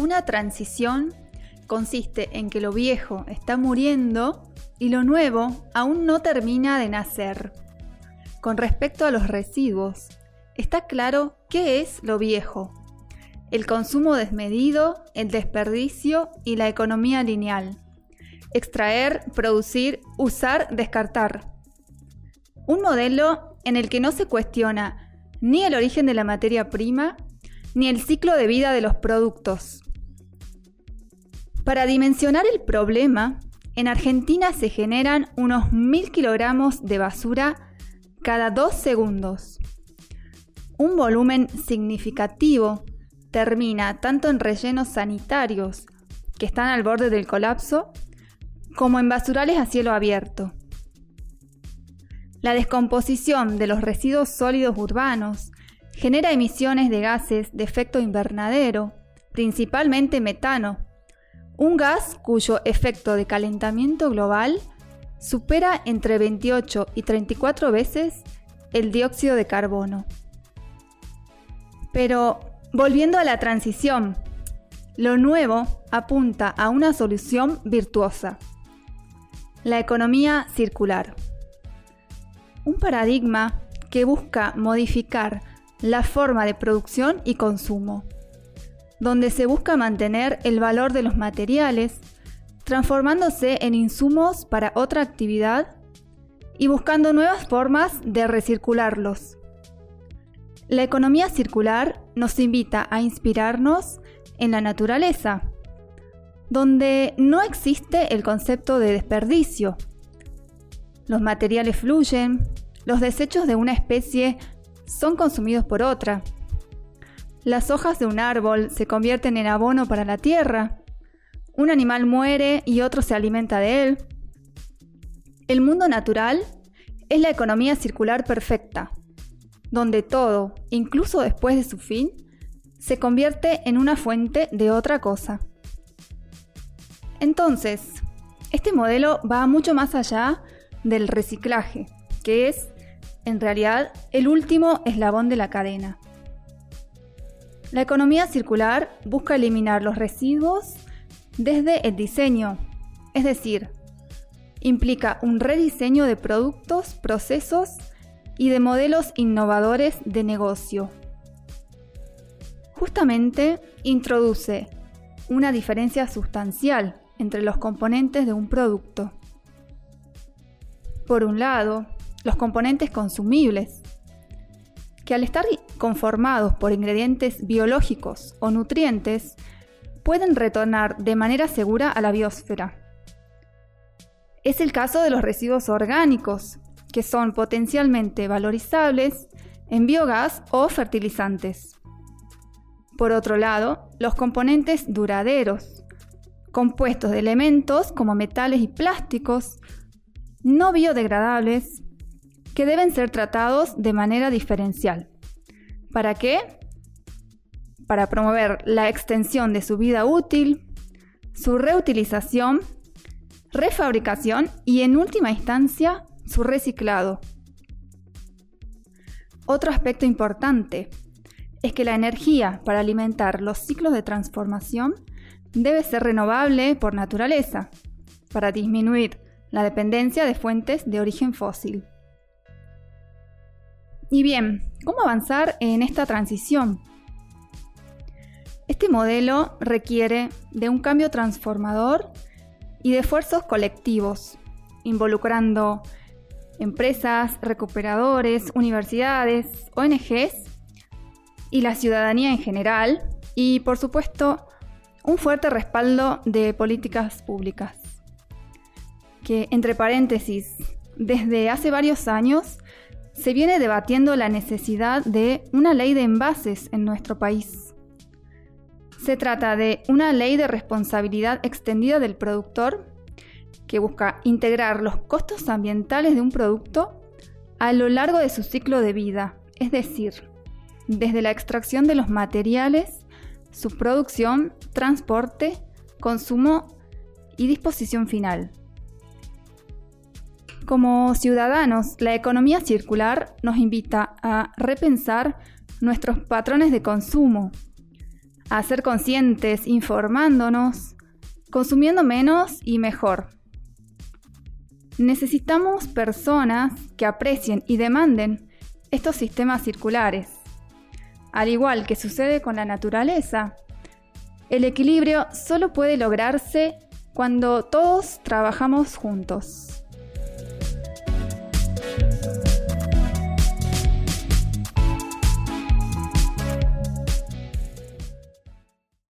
Una transición consiste en que lo viejo está muriendo y lo nuevo aún no termina de nacer. Con respecto a los residuos, está claro qué es lo viejo. El consumo desmedido, el desperdicio y la economía lineal. Extraer, producir, usar, descartar. Un modelo en el que no se cuestiona ni el origen de la materia prima, ni el ciclo de vida de los productos. Para dimensionar el problema, en Argentina se generan unos mil kilogramos de basura cada dos segundos. Un volumen significativo termina tanto en rellenos sanitarios, que están al borde del colapso, como en basurales a cielo abierto. La descomposición de los residuos sólidos urbanos genera emisiones de gases de efecto invernadero, principalmente metano, un gas cuyo efecto de calentamiento global supera entre 28 y 34 veces el dióxido de carbono. Pero volviendo a la transición, lo nuevo apunta a una solución virtuosa, la economía circular. Un paradigma que busca modificar la forma de producción y consumo, donde se busca mantener el valor de los materiales, transformándose en insumos para otra actividad y buscando nuevas formas de recircularlos. La economía circular nos invita a inspirarnos en la naturaleza, donde no existe el concepto de desperdicio. Los materiales fluyen, los desechos de una especie son consumidos por otra. Las hojas de un árbol se convierten en abono para la tierra. Un animal muere y otro se alimenta de él. El mundo natural es la economía circular perfecta, donde todo, incluso después de su fin, se convierte en una fuente de otra cosa. Entonces, este modelo va mucho más allá del reciclaje, que es en realidad el último eslabón de la cadena. La economía circular busca eliminar los residuos desde el diseño, es decir, implica un rediseño de productos, procesos y de modelos innovadores de negocio. Justamente introduce una diferencia sustancial entre los componentes de un producto. Por un lado, los componentes consumibles, que al estar conformados por ingredientes biológicos o nutrientes, pueden retornar de manera segura a la biosfera. Es el caso de los residuos orgánicos, que son potencialmente valorizables en biogás o fertilizantes. Por otro lado, los componentes duraderos, compuestos de elementos como metales y plásticos, no biodegradables, que deben ser tratados de manera diferencial. ¿Para qué? Para promover la extensión de su vida útil, su reutilización, refabricación y en última instancia su reciclado. Otro aspecto importante es que la energía para alimentar los ciclos de transformación debe ser renovable por naturaleza, para disminuir la dependencia de fuentes de origen fósil. Y bien, ¿cómo avanzar en esta transición? Este modelo requiere de un cambio transformador y de esfuerzos colectivos, involucrando empresas, recuperadores, universidades, ONGs y la ciudadanía en general, y por supuesto un fuerte respaldo de políticas públicas. Que, entre paréntesis, desde hace varios años se viene debatiendo la necesidad de una ley de envases en nuestro país. Se trata de una ley de responsabilidad extendida del productor que busca integrar los costos ambientales de un producto a lo largo de su ciclo de vida, es decir, desde la extracción de los materiales, su producción, transporte, consumo y disposición final. Como ciudadanos, la economía circular nos invita a repensar nuestros patrones de consumo, a ser conscientes, informándonos, consumiendo menos y mejor. Necesitamos personas que aprecien y demanden estos sistemas circulares. Al igual que sucede con la naturaleza, el equilibrio solo puede lograrse cuando todos trabajamos juntos.